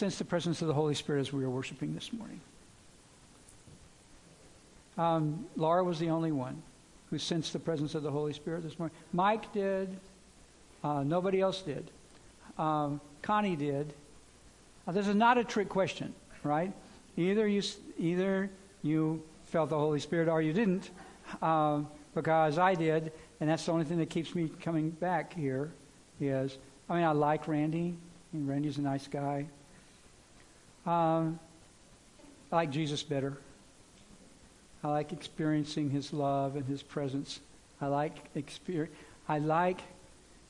sense the presence of the Holy Spirit as we were worshiping this morning? Um, Laura was the only one who sensed the presence of the Holy Spirit this morning. Mike did. Uh, nobody else did. Um, Connie did. Uh, this is not a trick question, right? Either you, either you felt the Holy Spirit or you didn't, uh, because I did, and that's the only thing that keeps me coming back here. Is I mean I like Randy. Randy's a nice guy. Um, I like Jesus better. I like experiencing His love and His presence. I like experience. I like.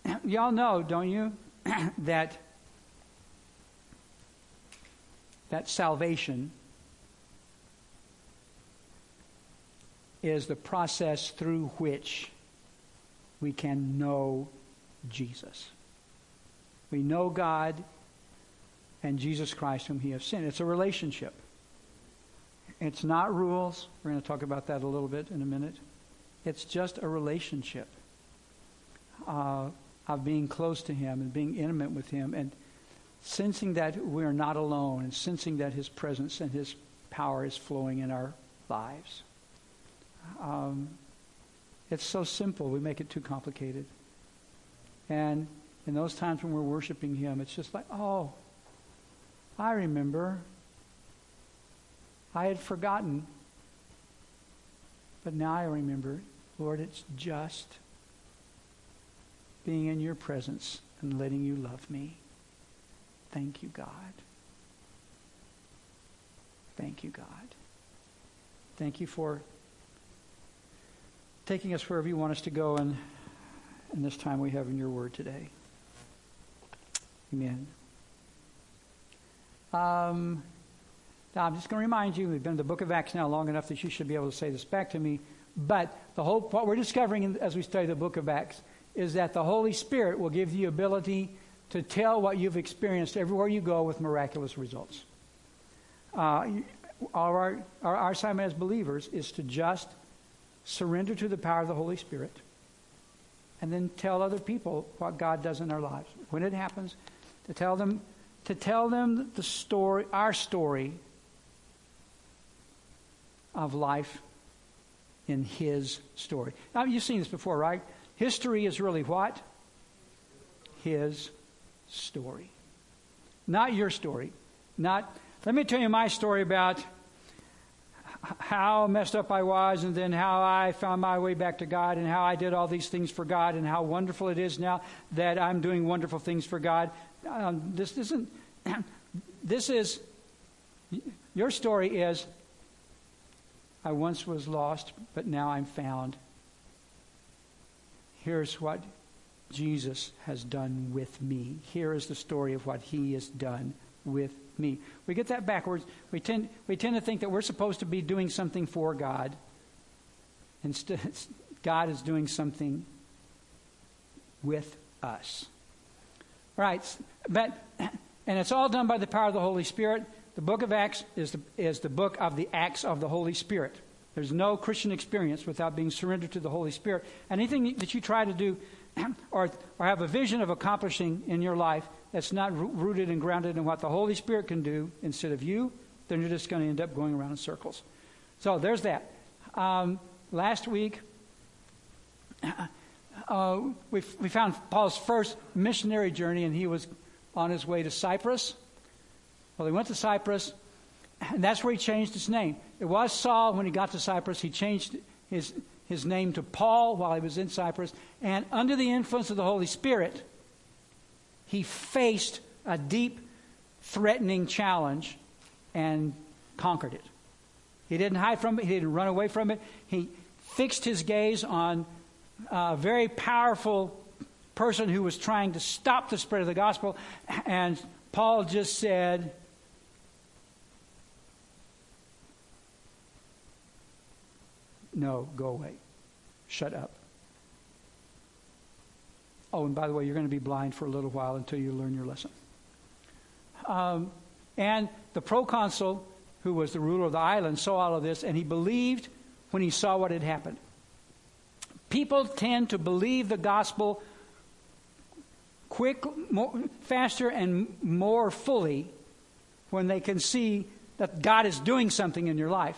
Y'all know, don't you, that that salvation is the process through which we can know Jesus. We know God and Jesus Christ, whom He has sent. It's a relationship. It's not rules. We're going to talk about that a little bit in a minute. It's just a relationship uh, of being close to Him and being intimate with Him and sensing that we're not alone and sensing that His presence and His power is flowing in our lives. Um, it's so simple. We make it too complicated. And in those times when we're worshiping Him, it's just like, oh, I remember. I had forgotten. But now I remember, Lord, it's just being in your presence and letting you love me. Thank you, God. Thank you, God. Thank you for taking us wherever you want us to go and, in this time we have in your word today. Amen. Um, now, I'm just going to remind you, we've been in the book of Acts now long enough that you should be able to say this back to me. But the whole, what we're discovering in, as we study the book of Acts is that the Holy Spirit will give you ability to tell what you've experienced everywhere you go with miraculous results. Uh, our, our, our assignment as believers is to just surrender to the power of the Holy Spirit and then tell other people what God does in our lives. When it happens, to tell them to tell them the story, our story of life in his story. Now, you've seen this before, right? History is really what? His story. Not your story. Not, let me tell you my story about how messed up I was and then how I found my way back to God and how I did all these things for God and how wonderful it is now that I'm doing wonderful things for God. Um, this isn't, this is, your story is I once was lost, but now I'm found. Here's what Jesus has done with me. Here is the story of what he has done with me. We get that backwards. We tend, we tend to think that we're supposed to be doing something for God. Instead, God is doing something with us. Right, but, and it's all done by the power of the Holy Spirit. The book of Acts is the, is the book of the acts of the Holy Spirit. There's no Christian experience without being surrendered to the Holy Spirit. Anything that you try to do or, or have a vision of accomplishing in your life that's not rooted and grounded in what the Holy Spirit can do instead of you, then you're just going to end up going around in circles. So there's that. Um, last week, uh, we, we found Paul's first missionary journey, and he was on his way to Cyprus. Well, he went to Cyprus, and that's where he changed his name. It was Saul when he got to Cyprus. He changed his, his name to Paul while he was in Cyprus. And under the influence of the Holy Spirit, he faced a deep, threatening challenge and conquered it. He didn't hide from it, he didn't run away from it. He fixed his gaze on a very powerful person who was trying to stop the spread of the gospel. And Paul just said, No, go away. Shut up. Oh, and by the way, you're going to be blind for a little while until you learn your lesson. Um, and the proconsul, who was the ruler of the island, saw all of this, and he believed when he saw what had happened. People tend to believe the gospel quick, more, faster, and more fully when they can see that God is doing something in your life.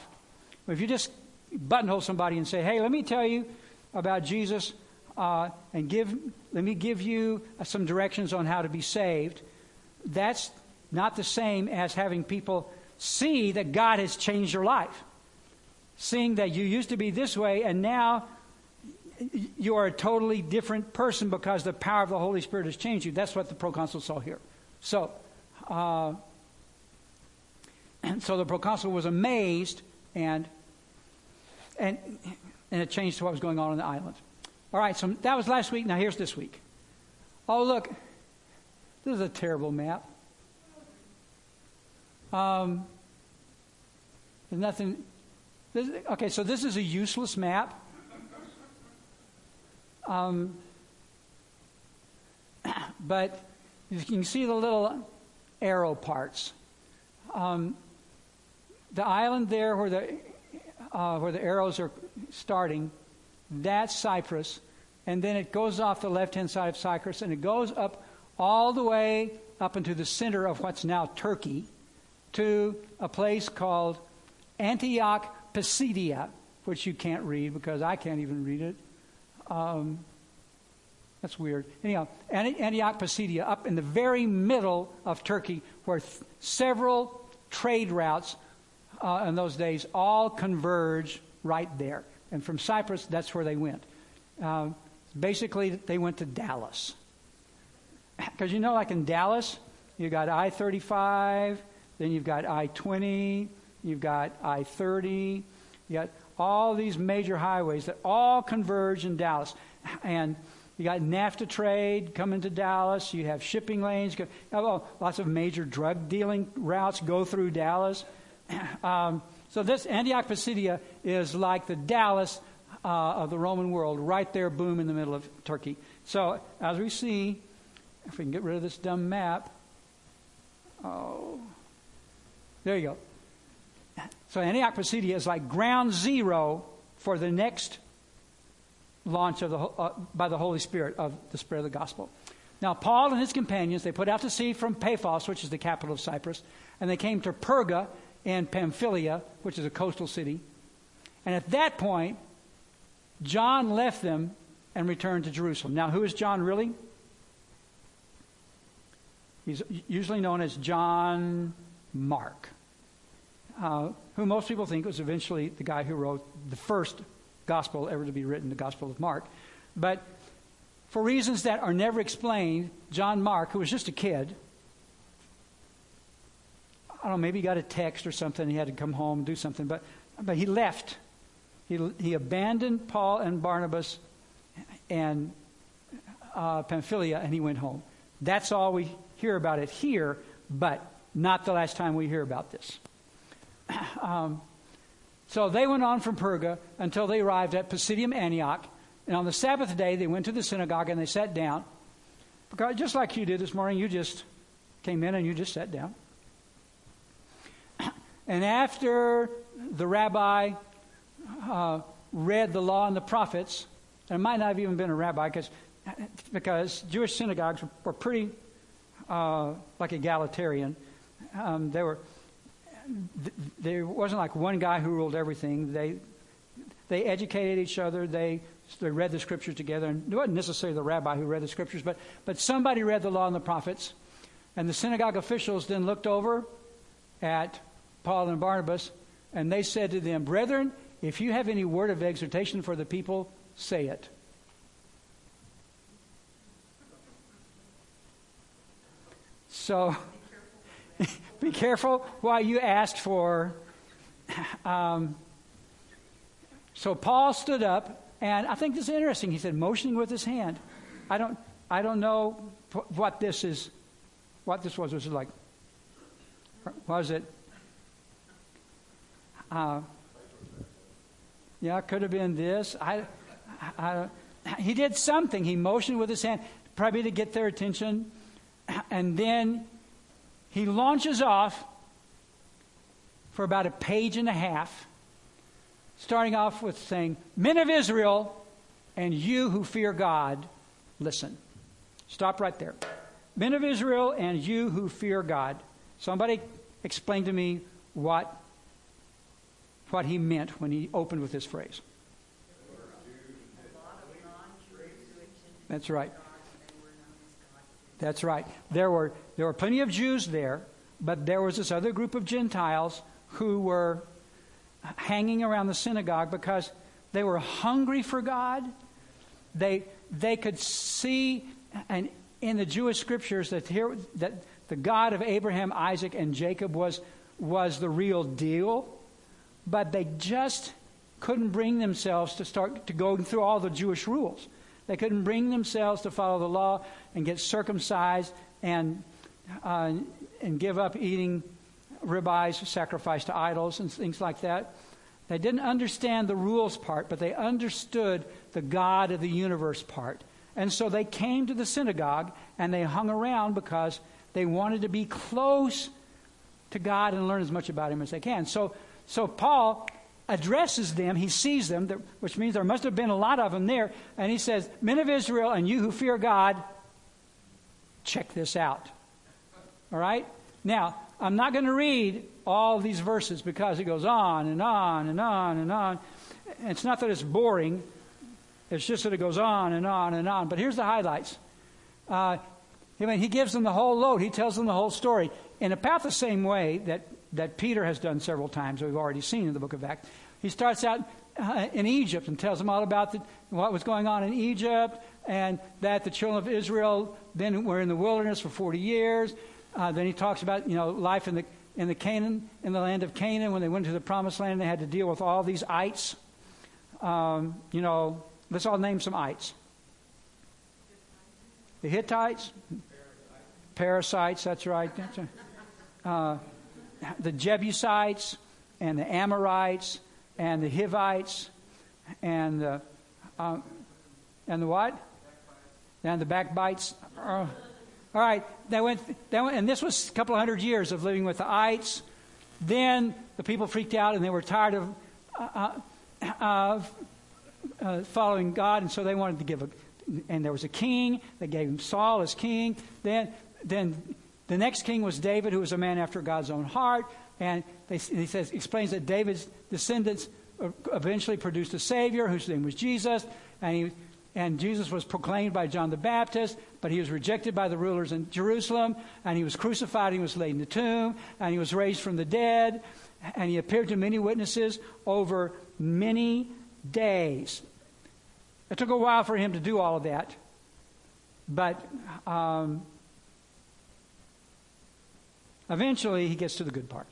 If you just buttonhole somebody and say, hey, let me tell you about Jesus uh, and give, let me give you some directions on how to be saved, that's not the same as having people see that God has changed your life. Seeing that you used to be this way and now you are a totally different person because the power of the Holy Spirit has changed you. That's what the proconsul saw here. So, uh, and so the proconsul was amazed and and and it changed to what was going on in the island. All right, so that was last week. Now here's this week. Oh look, this is a terrible map. Um, there's nothing. This, okay, so this is a useless map. Um, but you can see the little arrow parts. Um, the island there where the, uh, where the arrows are starting, that's Cyprus. And then it goes off the left hand side of Cyprus and it goes up all the way up into the center of what's now Turkey to a place called Antioch Pisidia, which you can't read because I can't even read it. Um, that's weird. Anyhow, Antioch Pisidia, up in the very middle of Turkey, where th- several trade routes uh, in those days all converge right there. And from Cyprus, that's where they went. Uh, basically, they went to Dallas. Because you know, like in Dallas, you've got I 35, then you've got I 20, you've got I 30, you got all these major highways that all converge in Dallas. And you got NAFTA trade coming to Dallas. You have shipping lanes. Have lots of major drug dealing routes go through Dallas. Um, so this Antioch Pisidia is like the Dallas uh, of the Roman world, right there, boom, in the middle of Turkey. So as we see, if we can get rid of this dumb map, oh, there you go. So Antioch Pisidia is like ground zero for the next launch of the, uh, by the Holy Spirit of the spread of the gospel. Now, Paul and his companions, they put out to sea from Paphos, which is the capital of Cyprus, and they came to Perga in Pamphylia, which is a coastal city. And at that point, John left them and returned to Jerusalem. Now, who is John really? He's usually known as John Mark, uh, who most people think was eventually the guy who wrote the first gospel ever to be written, the Gospel of Mark. But for reasons that are never explained, John Mark, who was just a kid, I don't know, maybe he got a text or something, he had to come home, do something, but, but he left. He, he abandoned Paul and Barnabas and uh, Pamphylia, and he went home. That's all we hear about it here, but not the last time we hear about this. Um, so they went on from Perga until they arrived at Pisidian Antioch. And on the Sabbath day, they went to the synagogue and they sat down. Because just like you did this morning, you just came in and you just sat down. And after the rabbi uh, read the law and the prophets, and it might not have even been a rabbi because because Jewish synagogues were pretty uh, like egalitarian. Um, they were there wasn't like one guy who ruled everything. They they educated each other. They they read the scriptures together, and it wasn't necessarily the rabbi who read the scriptures, but but somebody read the law and the prophets, and the synagogue officials then looked over at Paul and Barnabas, and they said to them, "Brethren, if you have any word of exhortation for the people, say it." So be careful why you asked for. Um, so Paul stood up, and I think this is interesting. He said, motioning with his hand. I don't, I don't know what this is, what this was. Was it like? Was it? Uh, yeah, it could have been this. I, I, I, he did something. He motioned with his hand, probably to get their attention, and then he launches off for about a page and a half, starting off with saying, Men of Israel, and you who fear God, listen. Stop right there. Men of Israel, and you who fear God. Somebody explain to me what, what he meant when he opened with this phrase. That's right. That's right. There were, there were plenty of Jews there, but there was this other group of Gentiles who were hanging around the synagogue because they were hungry for God. They, they could see and in the Jewish scriptures that, here, that the God of Abraham, Isaac, and Jacob was, was the real deal, but they just couldn't bring themselves to start to go through all the Jewish rules. They couldn't bring themselves to follow the law and get circumcised and, uh, and give up eating ribeyes sacrificed to idols and things like that. They didn't understand the rules part, but they understood the God of the universe part. And so they came to the synagogue and they hung around because they wanted to be close to God and learn as much about Him as they can. So, so Paul addresses them. He sees them, which means there must have been a lot of them there. And he says, Men of Israel and you who fear God, check this out. All right? Now, I'm not going to read all these verses because it goes on and on and on and on. And It's not that it's boring, it's just that it goes on and on and on. But here's the highlights. Uh, I mean, he gives them the whole load. He tells them the whole story in about the same way that, that Peter has done several times, we've already seen in the book of Acts. He starts out uh, in Egypt and tells them all about the, what was going on in Egypt and that the children of Israel then were in the wilderness for 40 years. Uh, then he talks about, you know, life in the, in the Canaan, in the land of Canaan. When they went to the promised land, they had to deal with all these ites. Um, you know, let's all name some ites. The Hittites, parasites. that's right. That's right. Uh, the Jebusites and the Amorites and the Hivites and the, uh, and the what? And the backbites. Uh, all right, they went, they went, and this was a couple of hundred years of living with the ites. Then the people freaked out and they were tired of, uh, uh, uh following God, and so they wanted to give a, and there was a king. They gave him Saul as king. Then, then the next king was David, who was a man after God's own heart. And they, he says, explains that David's descendants eventually produced a Savior whose name was Jesus. And, he, and Jesus was proclaimed by John the Baptist, but he was rejected by the rulers in Jerusalem. And he was crucified, he was laid in the tomb, and he was raised from the dead. And he appeared to many witnesses over many days. It took a while for him to do all of that, but um, eventually he gets to the good part.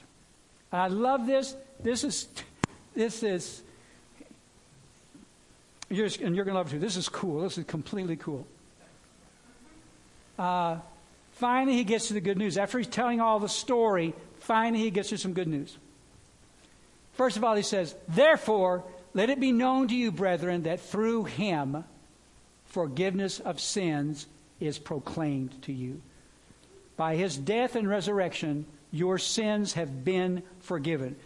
And I love this. This is, this is, you're, and you're going to love it too. This is cool. This is completely cool. Uh, finally, he gets to the good news. After he's telling all the story, finally he gets to some good news. First of all, he says, Therefore, let it be known to you, brethren, that through him forgiveness of sins is proclaimed to you. By his death and resurrection, your sins have been forgiven.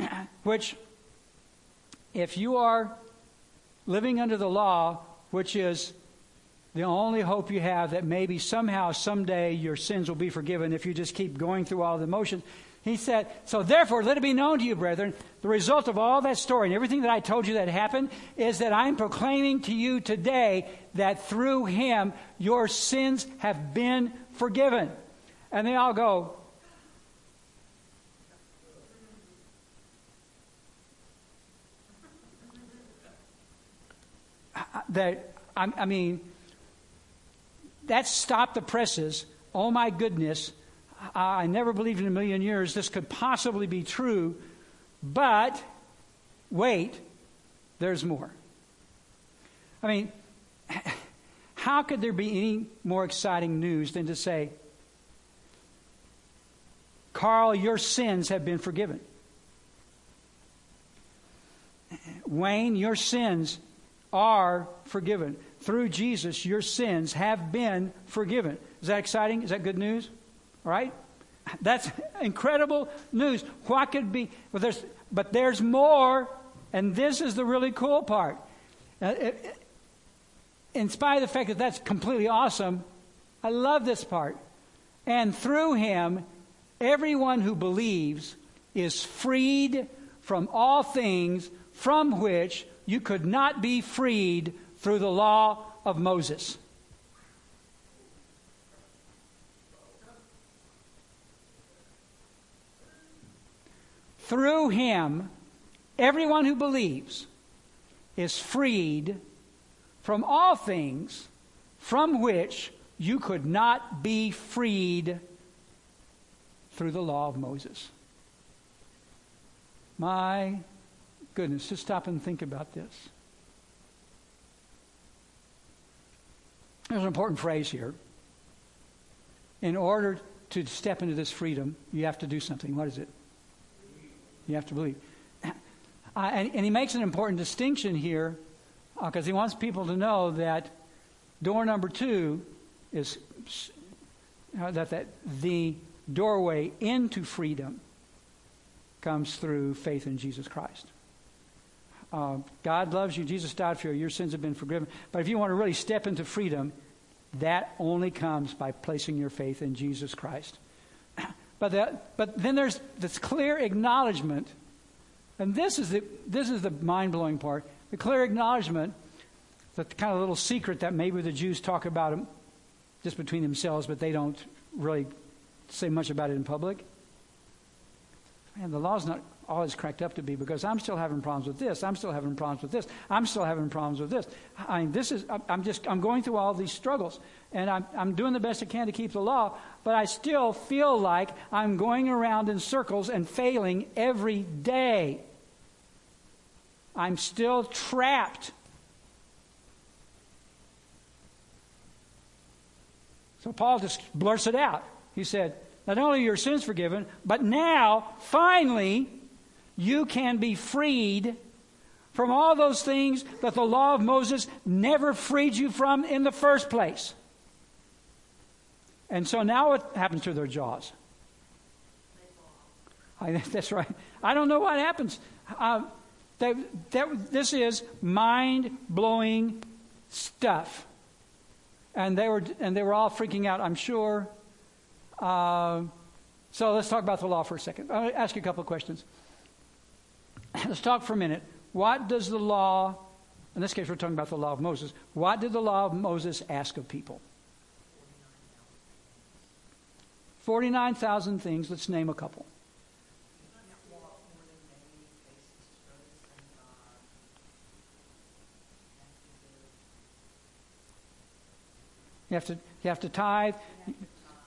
Which, if you are living under the law, which is the only hope you have that maybe somehow, someday, your sins will be forgiven if you just keep going through all the motions, he said, So therefore, let it be known to you, brethren, the result of all that story and everything that I told you that happened is that I'm proclaiming to you today that through him your sins have been forgiven. And they all go, that I, I mean, that stopped the presses. Oh my goodness, I never believed in a million years this could possibly be true, but wait, there's more. I mean, how could there be any more exciting news than to say, Carl, your sins have been forgiven? Wayne, your sins are forgiven. Through Jesus, your sins have been forgiven. Is that exciting? Is that good news? Right? That's incredible news. What could be? Well, there's, but there's more, and this is the really cool part. Uh, it, in spite of the fact that that's completely awesome, I love this part. And through him, everyone who believes is freed from all things from which you could not be freed through the law of Moses. Through him, everyone who believes is freed from all things from which you could not be freed through the law of Moses. My goodness, just stop and think about this. There's an important phrase here. In order to step into this freedom, you have to do something. What is it? You have to believe. Uh, and, and, he makes an important distinction here because uh, he wants people to know that door number two is uh, that, that the doorway into freedom comes through faith in Jesus Christ. Uh, God loves you. Jesus died for you. Your sins have been forgiven. But if you want to really step into freedom, that only comes by placing your faith in Jesus Christ. But, that, but then there's this clear acknowledgement, and this is the, this is the mind blowing part the clear acknowledgement the kind of little secret that maybe the Jews talk about just between themselves, but they don't really say much about it in public. And the law's not all cracked up to be because I'm still having problems with this. I'm still having problems with this. I'm still having problems with this. I mean, this is, I'm just, I'm going through all these struggles and I'm, I'm doing the best I can to keep the law, but I still feel like I'm going around in circles and failing every day. I'm still trapped. So Paul just blurts it out. He said, Not only are your sins forgiven, but now, finally, you can be freed from all those things that the law of Moses never freed you from in the first place. And so now what happens to their jaws? I, that's right. I don't know what happens. Uh, that, that, this is mind blowing stuff. And they, were, and they were all freaking out, I'm sure. Uh, so let's talk about the law for a second. I'll ask you a couple of questions. Let's talk for a minute. What does the law, in this case we're talking about the law of Moses, what did the law of Moses ask of people? 49,000 things. Let's name a couple. You have to, you have to tithe.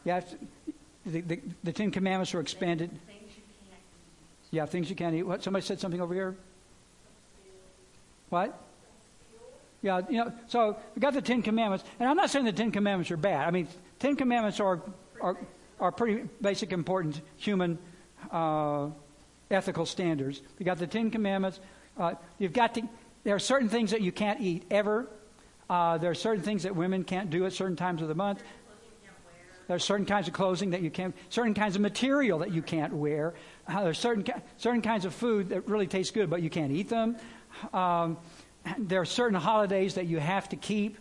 You have to, the, the, the Ten Commandments were expanded. Yeah, things you can't eat. What? Somebody said something over here? What? Yeah, you know, so we got the Ten Commandments, and I'm not saying the Ten Commandments are bad. I mean, Ten Commandments are are, are pretty basic, important human uh, ethical standards. We got the Ten Commandments. Uh, you've got to. There are certain things that you can't eat ever. Uh, there are certain things that women can't do at certain times of the month. There are certain kinds of clothing that you can't, certain kinds of material that you can't wear. Uh, there are certain, certain kinds of food that really taste good, but you can't eat them. Um, there are certain holidays that you have to keep.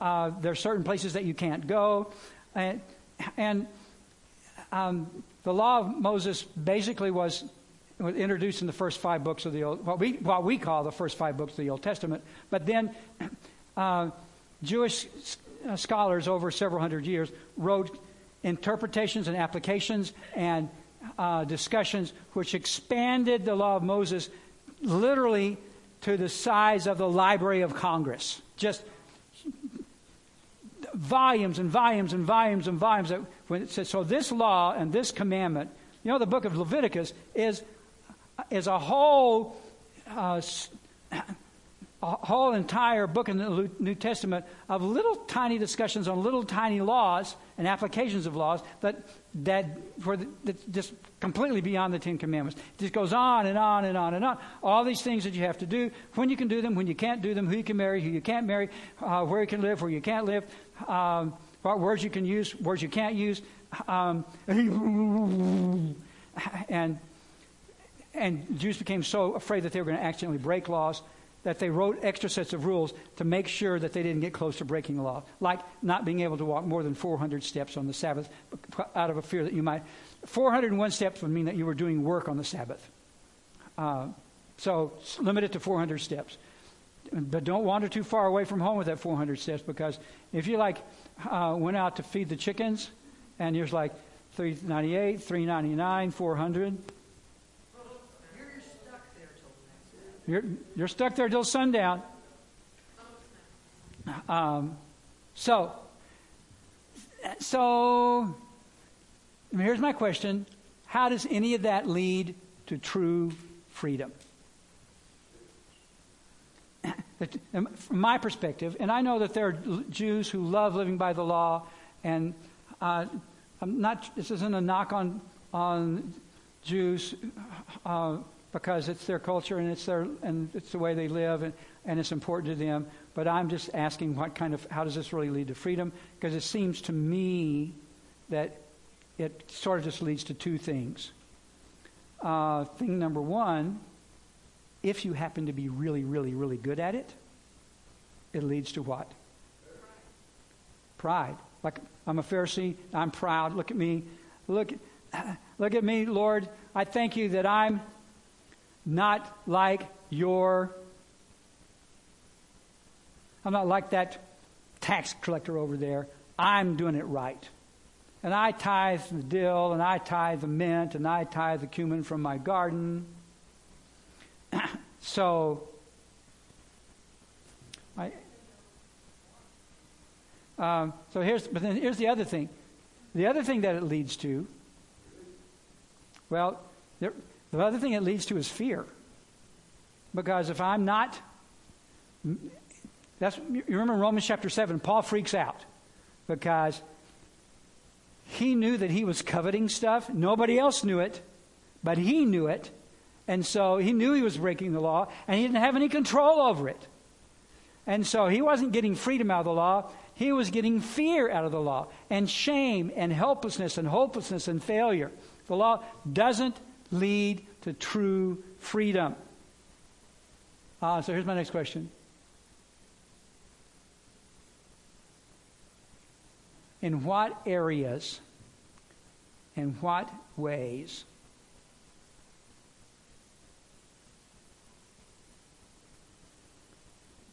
Uh, there are certain places that you can't go. And, and um, the law of Moses basically was, was introduced in the first five books of the Old, what we, what we call the first five books of the Old Testament. But then uh, Jewish uh, scholars over several hundred years wrote interpretations and applications and uh, discussions which expanded the law of Moses literally to the size of the Library of Congress. Just volumes and volumes and volumes and volumes. That when it says, so this law and this commandment, you know, the book of Leviticus is, is a whole uh, a whole entire book in the New Testament of little tiny discussions on little tiny laws and applications of laws that that for the, that's just completely beyond the Ten Commandments. It just goes on and on and on and on. All these things that you have to do, when you can do them, when you can't do them, who you can marry, who you can't marry, uh, where you can live, where you can't live, um, what words you can use, words you can't use, um, and and Jews became so afraid that they were going to accidentally break laws that they wrote extra sets of rules to make sure that they didn't get close to breaking the law, like not being able to walk more than 400 steps on the Sabbath out of a fear that you might. 401 steps would mean that you were doing work on the Sabbath. Uh, so limit it to 400 steps. But don't wander too far away from home with that 400 steps because if you like uh, went out to feed the chickens and you're like 398, 399, 400. You're, you're stuck there till sundown. Um, so, so here's my question: How does any of that lead to true freedom? From my perspective, and I know that there are Jews who love living by the law, and uh, I'm not. This isn't a knock on on Jews. Uh, because it's their culture and it's their and it's the way they live and, and it's important to them. But I'm just asking what kind of how does this really lead to freedom? Because it seems to me that it sort of just leads to two things. Uh, thing number one, if you happen to be really, really, really good at it, it leads to what? Pride. Like I'm a Pharisee, I'm proud. Look at me. Look, look at me, Lord. I thank you that I'm not like your. I'm not like that tax collector over there. I'm doing it right. And I tithe the dill, and I tithe the mint, and I tithe the cumin from my garden. so, I, um, so here's, but then here's the other thing. The other thing that it leads to, well, there, the other thing it leads to is fear. Because if I'm not, that's, you remember Romans chapter 7, Paul freaks out because he knew that he was coveting stuff. Nobody else knew it, but he knew it. And so he knew he was breaking the law, and he didn't have any control over it. And so he wasn't getting freedom out of the law, he was getting fear out of the law, and shame, and helplessness, and hopelessness, and failure. The law doesn't lead to true freedom. Uh, so here's my next question. In what areas, in what ways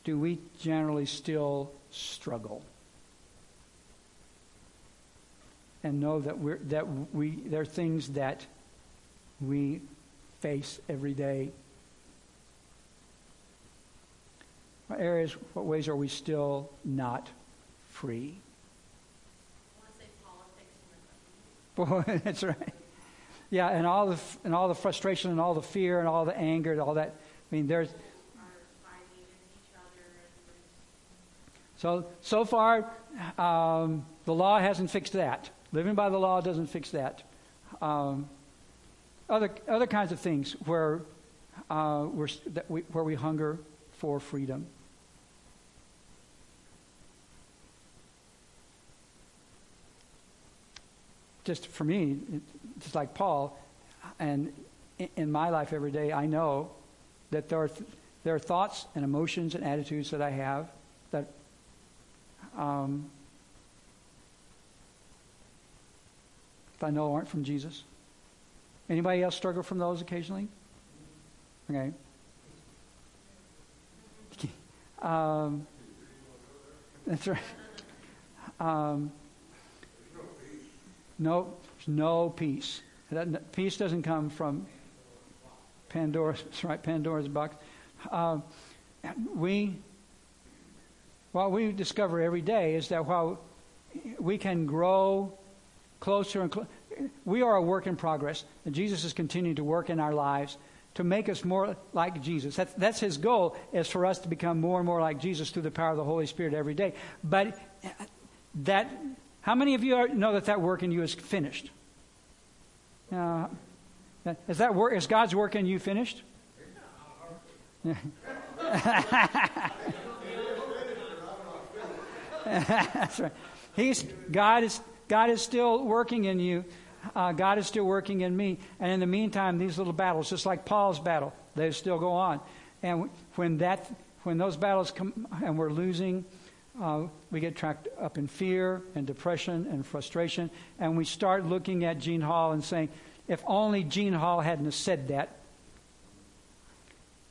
do we generally still struggle? And know that we're that we there are things that we face every day. What areas, what ways are we still not free? Boy, that's right. Yeah, and all the and all the frustration and all the fear and all the anger and all that. I mean, there's. So so far, um, the law hasn't fixed that. Living by the law doesn't fix that. Um, other, other kinds of things where, uh, that we, where we hunger for freedom. Just for me, just like Paul, and in my life every day, I know that there are, th- there are thoughts and emotions and attitudes that I have that um, I know aren't from Jesus. Anybody else struggle from those occasionally? Okay. Um, that's right. Um, no, no peace. That, peace doesn't come from Pandora's. right, Pandora's box. Uh, we, what we discover every day is that while we can grow closer and closer, we are a work in progress, and Jesus is continuing to work in our lives to make us more like Jesus. That's, that's his goal, is for us to become more and more like Jesus through the power of the Holy Spirit every day. But that, how many of you are, know that that work in you is finished? Uh, is that work? Is God's work in you finished? That's right. He's God is God is still working in you. Uh, God is still working in me. And in the meantime, these little battles, just like Paul's battle, they still go on. And when, that, when those battles come and we're losing, uh, we get trapped up in fear and depression and frustration. And we start looking at Gene Hall and saying, if only Gene Hall hadn't said that,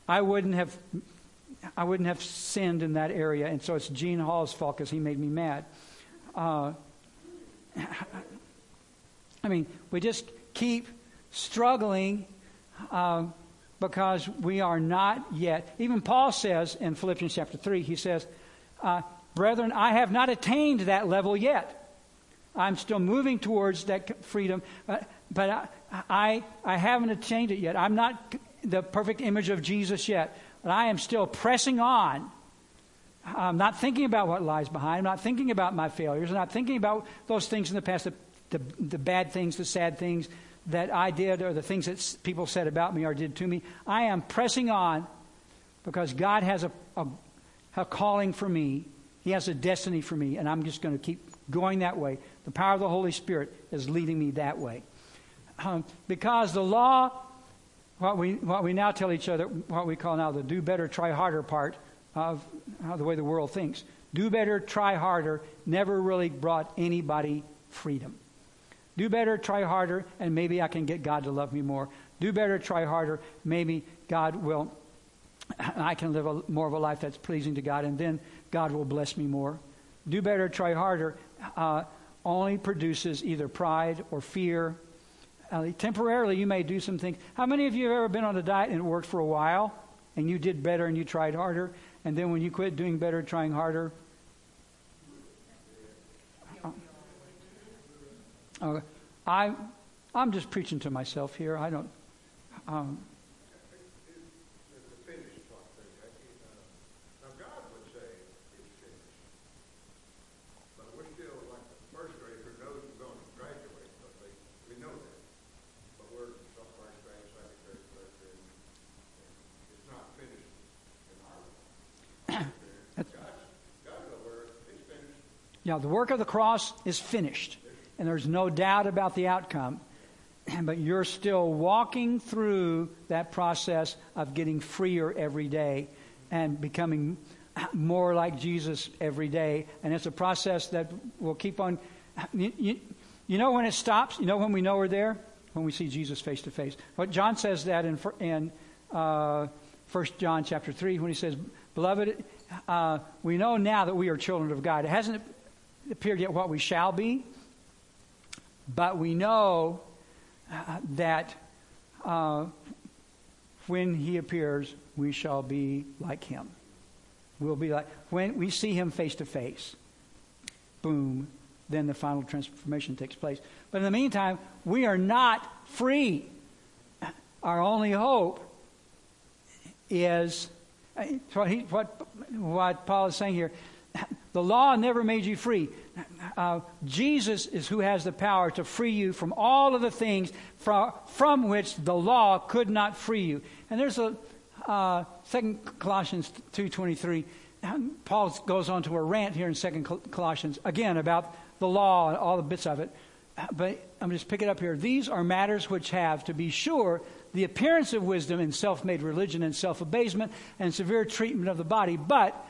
I wouldn't have I wouldn't have sinned in that area, and so it's Gene Hall's fault because he made me mad. Uh, I mean, we just keep struggling uh, because we are not yet. Even Paul says in Philippians chapter 3, he says, uh, Brethren, I have not attained that level yet. I'm still moving towards that freedom, uh, but I, I, I haven't attained it yet. I'm not the perfect image of Jesus yet. But I am still pressing on. I'm not thinking about what lies behind. I'm not thinking about my failures. I'm not thinking about those things in the past, the, the, the bad things, the sad things that I did, or the things that people said about me or did to me. I am pressing on because God has a, a, a calling for me. He has a destiny for me, and I'm just going to keep going that way. The power of the Holy Spirit is leading me that way. Um, because the law what we, what we now tell each other, what we call now the do better, try harder part of the way the world thinks. Do better, try harder never really brought anybody freedom. Do better, try harder, and maybe I can get God to love me more. Do better, try harder, maybe God will, I can live a, more of a life that's pleasing to God, and then God will bless me more. Do better, try harder uh, only produces either pride or fear uh, temporarily, you may do some things. How many of you have ever been on a diet and it worked for a while, and you did better and you tried harder, and then when you quit doing better, trying harder? Uh, I, I'm just preaching to myself here. I don't. Um, Yeah, the work of the cross is finished, and there's no doubt about the outcome. But you're still walking through that process of getting freer every day and becoming more like Jesus every day. And it's a process that will keep on. You, you, you know when it stops? You know when we know we're there? When we see Jesus face to face. But John says that in, in uh, 1 John chapter 3 when he says, Beloved, uh, we know now that we are children of God. It hasn't appeared yet what we shall be, but we know uh, that uh, when he appears, we shall be like him. We'll be like, when we see him face to face, boom, then the final transformation takes place. But in the meantime, we are not free. Our only hope is uh, what, he, what, what Paul is saying here the law never made you free. Uh, Jesus is who has the power to free you from all of the things from, from which the law could not free you. And there's a uh, Second Colossians two twenty three. Paul goes on to a rant here in Second Colossians again about the law and all the bits of it. But I'm just picking up here. These are matters which have, to be sure, the appearance of wisdom in self-made religion and self-abasement and severe treatment of the body, but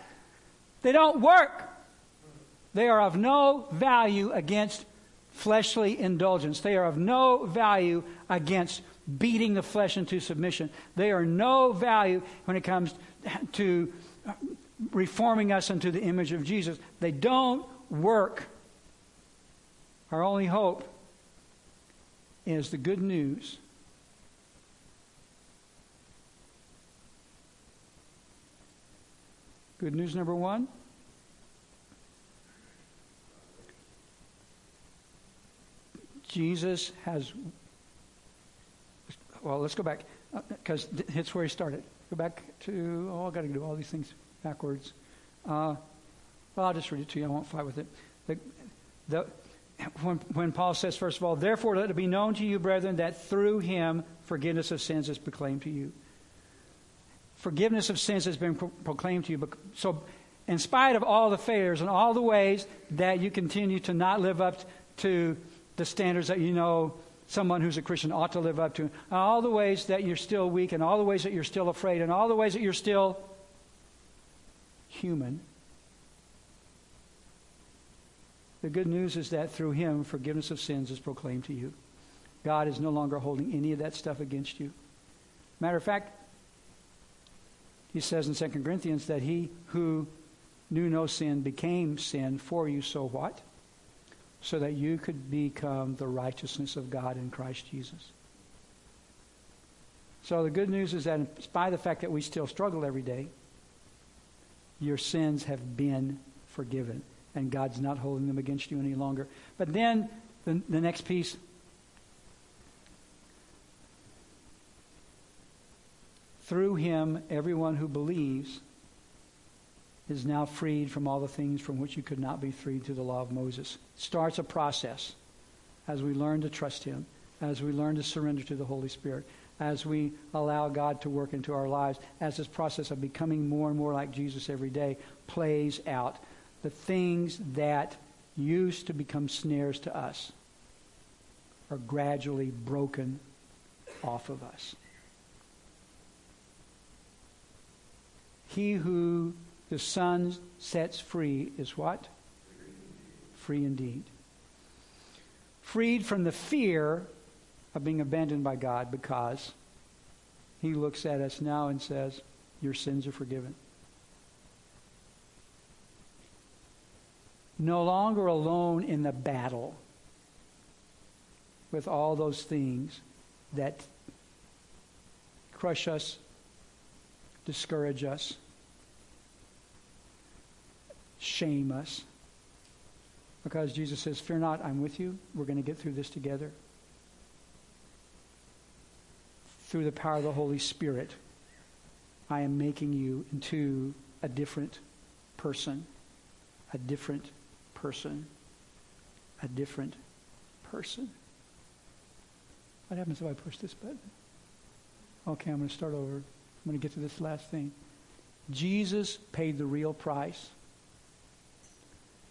they don't work. They are of no value against fleshly indulgence. They are of no value against beating the flesh into submission. They are no value when it comes to reforming us into the image of Jesus. They don't work. Our only hope is the good news. Good news number one Jesus has, well, let's go back, because uh, it's where he started. Go back to, oh, I've got to do all these things backwards. Uh, well, I'll just read it to you. I won't fight with it. The, the, when, when Paul says, first of all, therefore let it be known to you, brethren, that through him forgiveness of sins is proclaimed to you. Forgiveness of sins has been pro- proclaimed to you. So, in spite of all the failures and all the ways that you continue to not live up to the standards that you know someone who's a Christian ought to live up to, and all the ways that you're still weak, and all the ways that you're still afraid, and all the ways that you're still human. The good news is that through him, forgiveness of sins is proclaimed to you. God is no longer holding any of that stuff against you. Matter of fact, he says in 2 Corinthians that he who knew no sin became sin for you, so what? So that you could become the righteousness of God in Christ Jesus. So the good news is that, in spite of the fact that we still struggle every day, your sins have been forgiven, and God's not holding them against you any longer. But then the, the next piece through him, everyone who believes is now freed from all the things from which you could not be freed through the law of Moses. Starts a process as we learn to trust him, as we learn to surrender to the Holy Spirit, as we allow God to work into our lives, as this process of becoming more and more like Jesus every day plays out. The things that used to become snares to us are gradually broken off of us. He who the Son sets free is what? Free indeed. Freed from the fear of being abandoned by God because He looks at us now and says, Your sins are forgiven. No longer alone in the battle with all those things that crush us, discourage us, shame us. Because Jesus says, Fear not, I'm with you. We're going to get through this together. Through the power of the Holy Spirit, I am making you into a different person. A different person. A different person. What happens if I push this button? Okay, I'm going to start over. I'm going to get to this last thing. Jesus paid the real price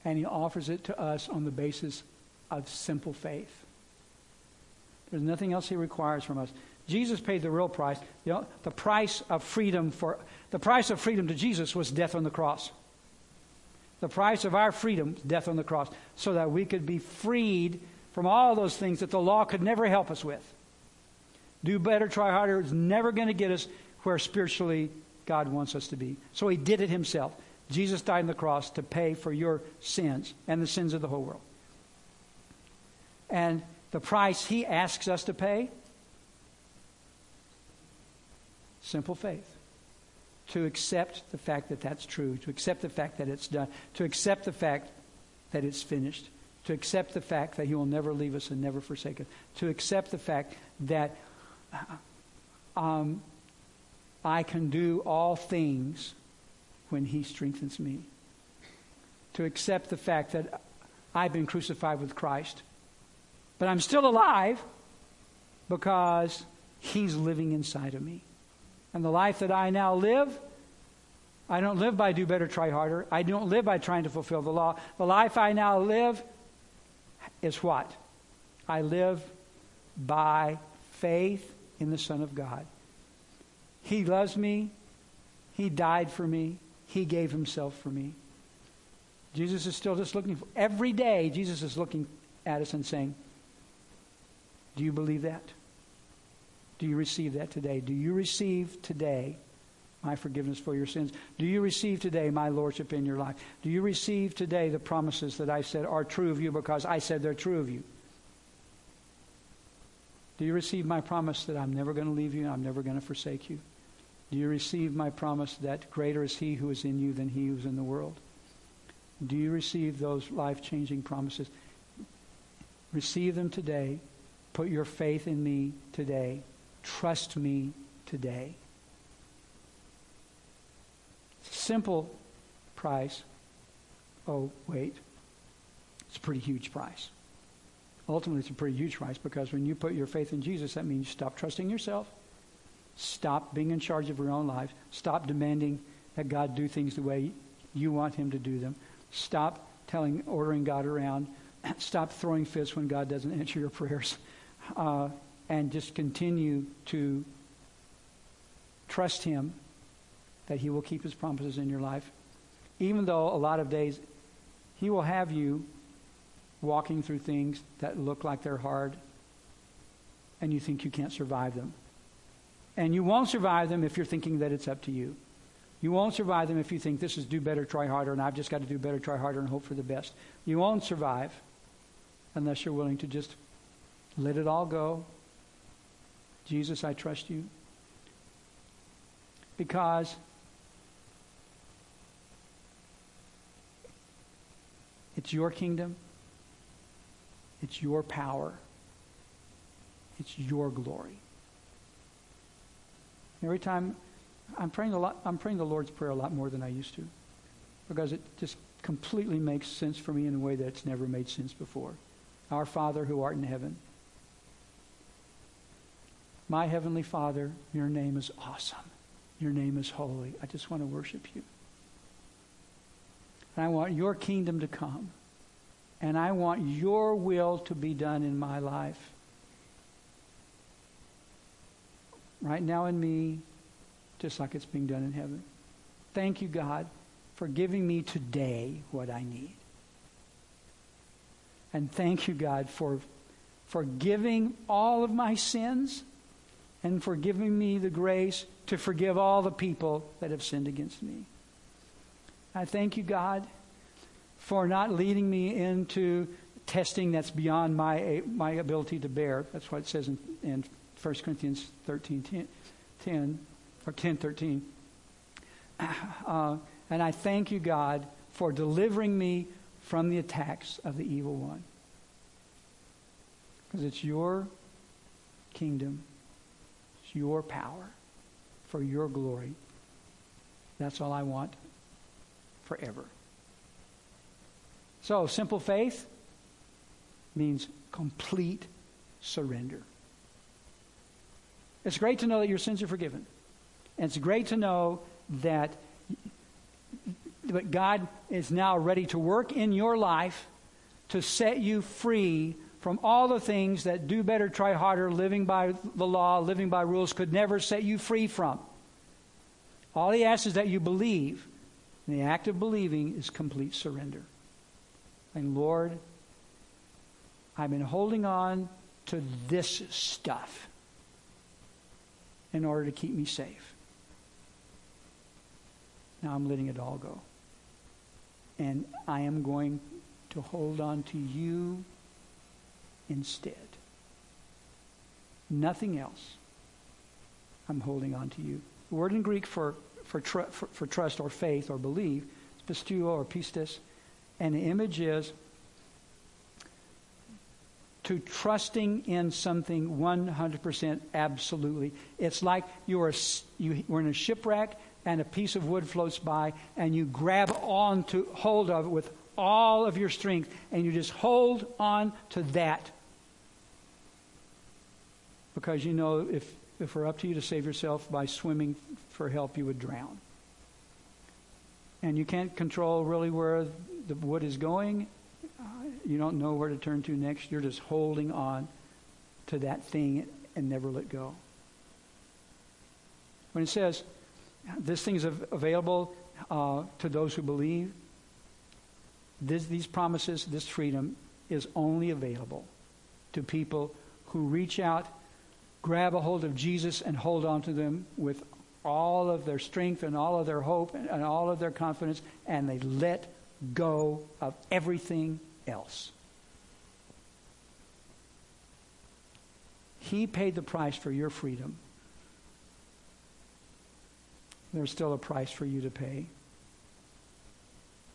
and he offers it to us on the basis of simple faith. There's nothing else he requires from us. Jesus paid the real price. You know, the price of freedom for the price of freedom to Jesus was death on the cross. The price of our freedom, death on the cross, so that we could be freed from all those things that the law could never help us with. Do better, try harder is never going to get us where spiritually God wants us to be. So he did it himself. Jesus died on the cross to pay for your sins and the sins of the whole world. And the price he asks us to pay simple faith. To accept the fact that that's true, to accept the fact that it's done, to accept the fact that it's finished, to accept the fact that he will never leave us and never forsake us, to accept the fact that um, I can do all things when He strengthens me. To accept the fact that I've been crucified with Christ, but I'm still alive because He's living inside of me. And the life that I now live, I don't live by do better, try harder. I don't live by trying to fulfill the law. The life I now live is what? I live by faith in the Son of God. He loves me. He died for me. He gave himself for me. Jesus is still just looking for, every day, Jesus is looking at us and saying, Do you believe that? Do you receive that today? Do you receive today my forgiveness for your sins? Do you receive today my lordship in your life? Do you receive today the promises that I said are true of you because I said they're true of you? Do you receive my promise that I'm never going to leave you I'm never going to forsake you? Do you receive my promise that greater is he who is in you than he who is in the world? Do you receive those life changing promises? Receive them today. Put your faith in me today. Trust me today. Simple price. Oh, wait. It's a pretty huge price. Ultimately, it's a pretty huge price because when you put your faith in Jesus, that means you stop trusting yourself Stop being in charge of your own life. Stop demanding that God do things the way you want Him to do them. Stop telling, ordering God around. Stop throwing fits when God doesn't answer your prayers. uh, and just continue to trust Him that He will keep His promises in your life. Even though a lot of days He will have you walking through things that look like they're hard and you think you can't survive them. And you won't survive them if you're thinking that it's up to you. You won't survive them if you think this is do better, try harder, and I've just got to do better, try harder, and hope for the best. You won't survive unless you're willing to just let it all go. Jesus, I trust you. Because it's your kingdom, it's your power, it's your glory. Every time I'm praying a lot, I'm praying the Lord's Prayer a lot more than I used to because it just completely makes sense for me in a way that's never made sense before. Our Father who art in heaven. My Heavenly Father, your name is awesome. Your name is holy. I just want to worship you. And I want your kingdom to come. And I want your will to be done in my life. Right now in me, just like it's being done in heaven. Thank you, God, for giving me today what I need. And thank you, God, for forgiving all of my sins and for giving me the grace to forgive all the people that have sinned against me. I thank you, God, for not leading me into testing that's beyond my, my ability to bear. That's what it says in, in 1 Corinthians 13, 10, 10 or 10, 13. Uh, and I thank you, God, for delivering me from the attacks of the evil one. Because it's your kingdom, it's your power for your glory. That's all I want forever. So, simple faith means complete surrender. It's great to know that your sins are forgiven. And it's great to know that God is now ready to work in your life to set you free from all the things that do better, try harder, living by the law, living by rules could never set you free from. All he asks is that you believe. And the act of believing is complete surrender. And Lord, I've been holding on to this stuff in order to keep me safe. Now I'm letting it all go. And I am going to hold on to you instead. Nothing else. I'm holding on to you. The word in Greek for, for, tr- for, for trust or faith or believe is pisteuo or pistis. And the image is to trusting in something 100% absolutely. It's like you are you were in a shipwreck and a piece of wood floats by and you grab on to hold of it with all of your strength and you just hold on to that because you know if if we're up to you to save yourself by swimming for help you would drown and you can't control really where the wood is going you don't know where to turn to next. You're just holding on to that thing and never let go. When it says this thing is available uh, to those who believe, this, these promises, this freedom is only available to people who reach out, grab a hold of Jesus, and hold on to them with all of their strength and all of their hope and, and all of their confidence, and they let go of everything else. He paid the price for your freedom. There's still a price for you to pay.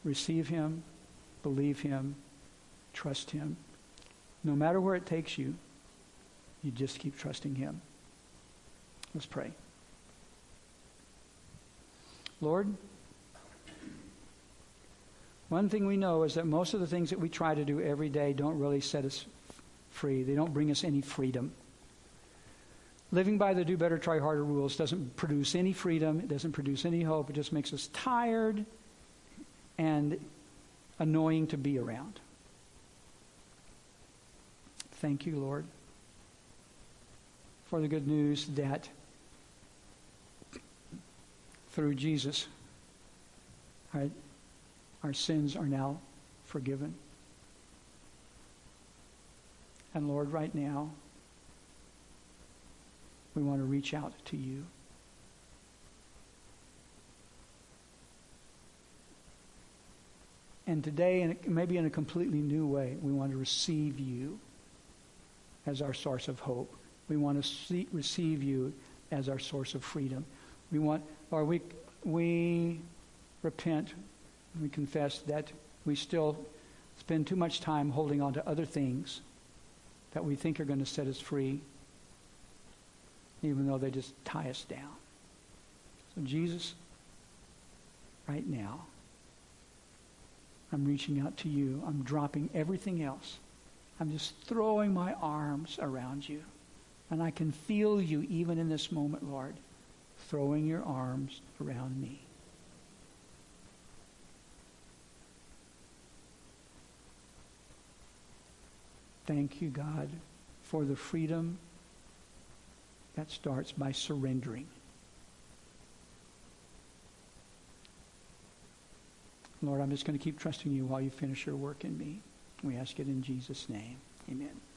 Receive Him, believe Him, trust Him. No matter where it takes you, you just keep trusting Him. Let's pray. Lord, one thing we know is that most of the things that we try to do every day don't really set us free. They don't bring us any freedom. Living by the do better, try harder rules doesn't produce any freedom. It doesn't produce any hope. It just makes us tired and annoying to be around. Thank you, Lord, for the good news that through Jesus, our, our sins are now forgiven. And Lord, right now, we want to reach out to you. And today, and maybe in a completely new way, we want to receive you as our source of hope. We want to see, receive you as our source of freedom. We want, or we, we repent, we confess that we still spend too much time holding on to other things that we think are going to set us free, even though they just tie us down. So, Jesus, right now, I'm reaching out to you. I'm dropping everything else. I'm just throwing my arms around you. And I can feel you even in this moment, Lord, throwing your arms around me. Thank you, God, for the freedom that starts by surrendering. Lord, I'm just going to keep trusting you while you finish your work in me. We ask it in Jesus' name. Amen.